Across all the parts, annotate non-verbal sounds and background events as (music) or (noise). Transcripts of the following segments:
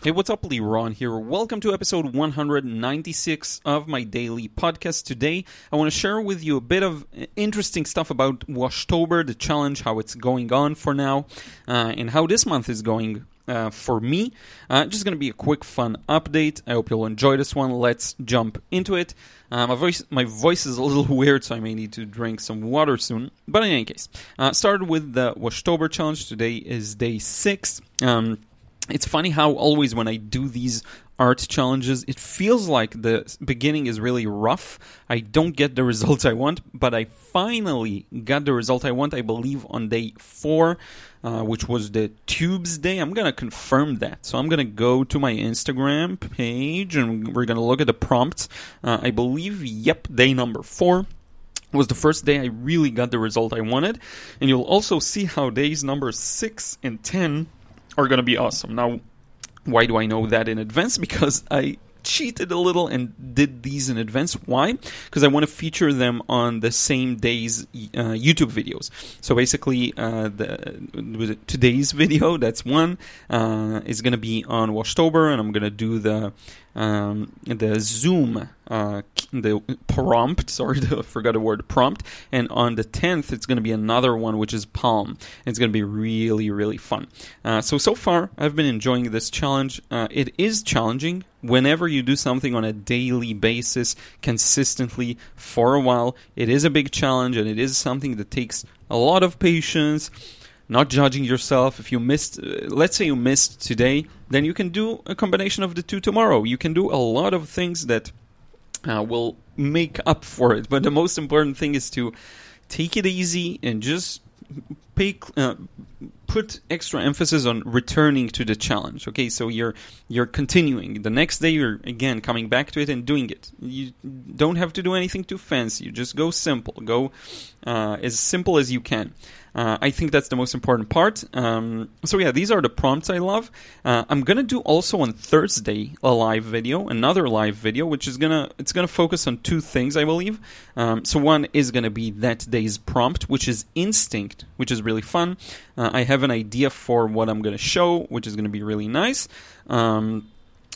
Hey, what's up, Liron here. Welcome to episode 196 of my daily podcast. Today, I want to share with you a bit of interesting stuff about Washtober, the challenge, how it's going on for now, uh, and how this month is going uh, for me. Uh, just going to be a quick, fun update. I hope you'll enjoy this one. Let's jump into it. Uh, my voice, my voice is a little (laughs) weird, so I may need to drink some water soon. But in any case, uh, started with the Washtober challenge. Today is day six. Um, it's funny how always when I do these art challenges, it feels like the beginning is really rough. I don't get the (laughs) results I want, but I finally got the result I want, I believe, on day four, uh, which was the tubes day. I'm going to confirm that. So I'm going to go to my Instagram page and we're going to look at the prompts. Uh, I believe, yep, day number four was the first day I really got the result I wanted. And you'll also see how days number 6 and 10 are going to be awesome. Now, why do I know that in advance? (laughs) Because I cheated a little and did these in advance. Why? Because I want to feature them on the same day's uh, YouTube videos. So basically, uh, the today's (laughs) video, that's one, uh, is going to be on Washtober, and I'm going to do the um, the Zoom, uh, the prompt. Sorry, (laughs) I forgot the word prompt. And on the 10th, it's going to be another one, which is Palm. It's going to be really, really fun. Uh, so so far, I've been enjoying this challenge. Uh, it is challenging. Whenever you do something on a daily basis, consistently for a while, it is a big challenge, and it is something that takes a lot of patience not judging yourself. If you missed, uh, let's say you missed today, then you can do a combination of the two tomorrow. You can do a lot of things that uh, will make up for it. But the most important thing is to take it easy and just pay, uh, put extra emphasis on returning to the challenge. Okay, so you're you're continuing. The next day, you're again coming back to it and doing it. You don't have to do anything too fancy. You just go simple. Go uh, as simple as you can. Uh, I think that's the most important part. Um, so yeah, these are the prompts I love. Uh, I'm gonna do also on Thursday a live video, another live video, which is gonna it's gonna focus on two things, I believe. Um, so one is gonna be that day's prompt, which is instinct, which is really fun. Uh, I have an idea for what I'm gonna show, which is gonna be really nice. Um,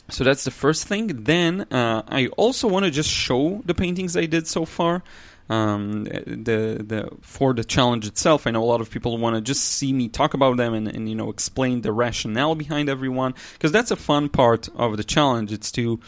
so that's the first thing. Then uh, I also want to just show the paintings I did so far um, the the for the challenge itself. I know a lot of people want to just see me talk about them and, and you know explain the rationale behind everyone because that's a fun part of the challenge. It's to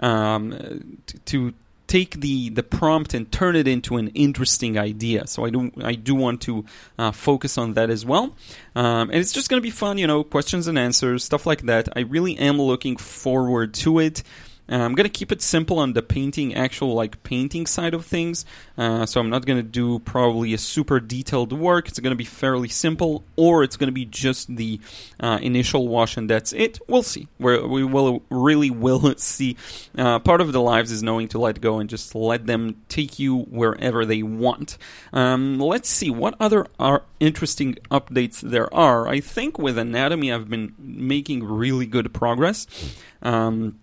um, to, to take the, the prompt and turn it into an interesting idea. So I do I do want to uh, focus on that as well, um, and it's just going to be fun, you know, questions and answers, stuff like that. I really am looking forward to it. Uh, I'm gonna keep it simple on the painting, actual like painting side of things. Uh, so I'm not gonna do probably a super detailed work. It's gonna be fairly simple, or it's gonna be just the uh, initial wash and that's it. We'll see. We're, we will really will (laughs) see. Uh, part of the lives is knowing to let go and just let them take you wherever they want. Um, let's see what other are interesting updates there are. I think with anatomy, I've been making really good progress. Um,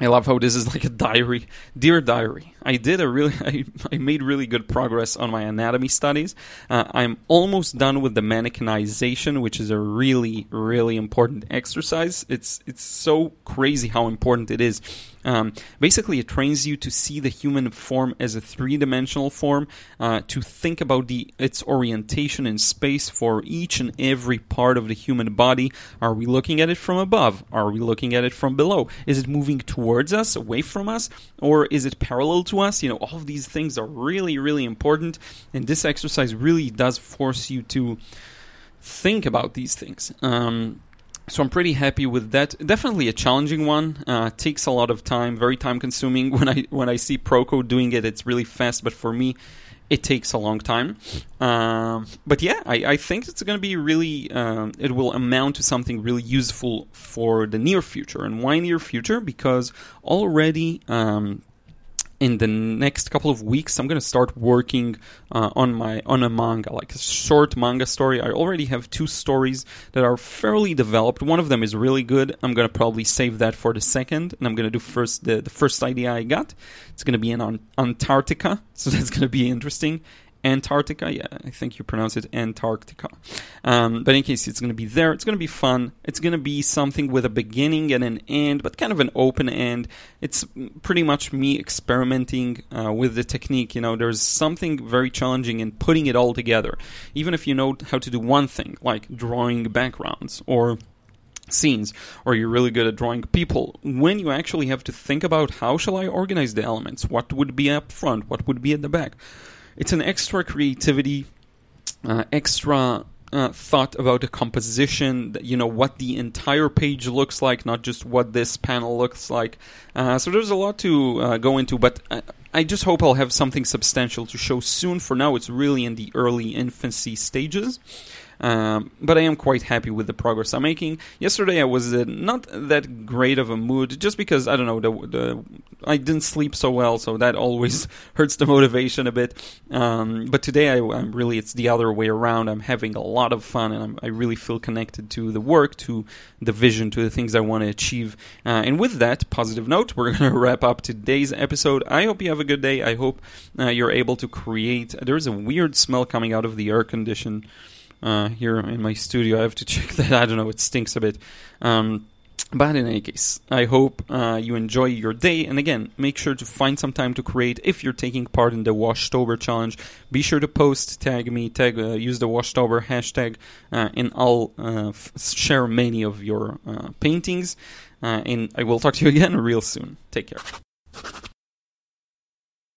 I love how this is like a diary. Dear diary, I did a really, (laughs) I, I made really good progress on my anatomy studies. Uh, I'm almost done with the mannequinization, which is a really, really important exercise. It's, it's so crazy how important it is. Um, basically, it trains you to see the human form as a three-dimensional form, uh, to think about the its orientation in space for each and every part of the human body. Are we looking at it from above? Are we looking at it from below? Is it moving towards us, away from us, or is it parallel to us. You know, all of these things are really, really important, and this exercise really does force you to think about these things. Um, so I'm pretty happy with that. Definitely a challenging one. Uh, takes a lot of time, very time consuming. (laughs) When I when I see Proko doing it, it's really fast. But for me, it takes a long time. Um, but yeah, I, I think it's going to be really. Um, it will amount to something really useful for the near future. And why near future? Because already um, in the next couple of weeks i'm going to start working uh, on my on a manga like a short manga story. I already have two stories that are fairly developed. One of them is really good. I'm going to probably save that for the second and i'm going to do first the, the first idea i got. It's going to be in on antarctica (laughs) so that's going to be interesting Antarctica. Yeah, I think you pronounce it Antarctica. Um, but in case it's going to be there, it's going to be fun. It's going to be something with a beginning and an end, but kind of an open end. It's pretty much me experimenting uh, with the technique. You know, there's something very challenging in putting it all together. Even if you know how to do one thing, like drawing backgrounds or scenes or you're really good at drawing people when you actually have to think about how shall i organize the elements what would be up front what would be at the back it's an extra creativity, uh, extra uh, thought about the composition, you know, what the entire page looks like, not just what this panel looks like. Uh, so there's a lot to uh, go into, but I, I, just hope I'll have something substantial to show soon. For now, it's really in the early infancy stages. Um, but I am quite happy with the progress I'm making. Yesterday I was uh, not that great of a mood, just because I don't know the, the I didn't sleep so well, so that always (laughs) hurts the motivation a bit. Um, but today I, am really it's the other way around. I'm having a lot of fun, and I'm, i really feel connected to the work, to the vision, to the things I want to achieve. Uh, and with that positive note, we're (laughs) going to wrap up today's episode. I hope you have a good day. I hope uh, you're able to create. There's a weird smell coming out of the air condition uh, here in my studio. I have to (laughs) check that. I don't know. It stinks a bit. Um, but in any case, I hope uh, you enjoy your day. And again, make sure to find some time to create. If you're taking part in the Washtober challenge, be sure to post, tag me, tag, uh, use the Washtober hashtag, uh, and I'll uh, f- share many of your uh, paintings. Uh, and I will talk to you (laughs) again real soon. Take care.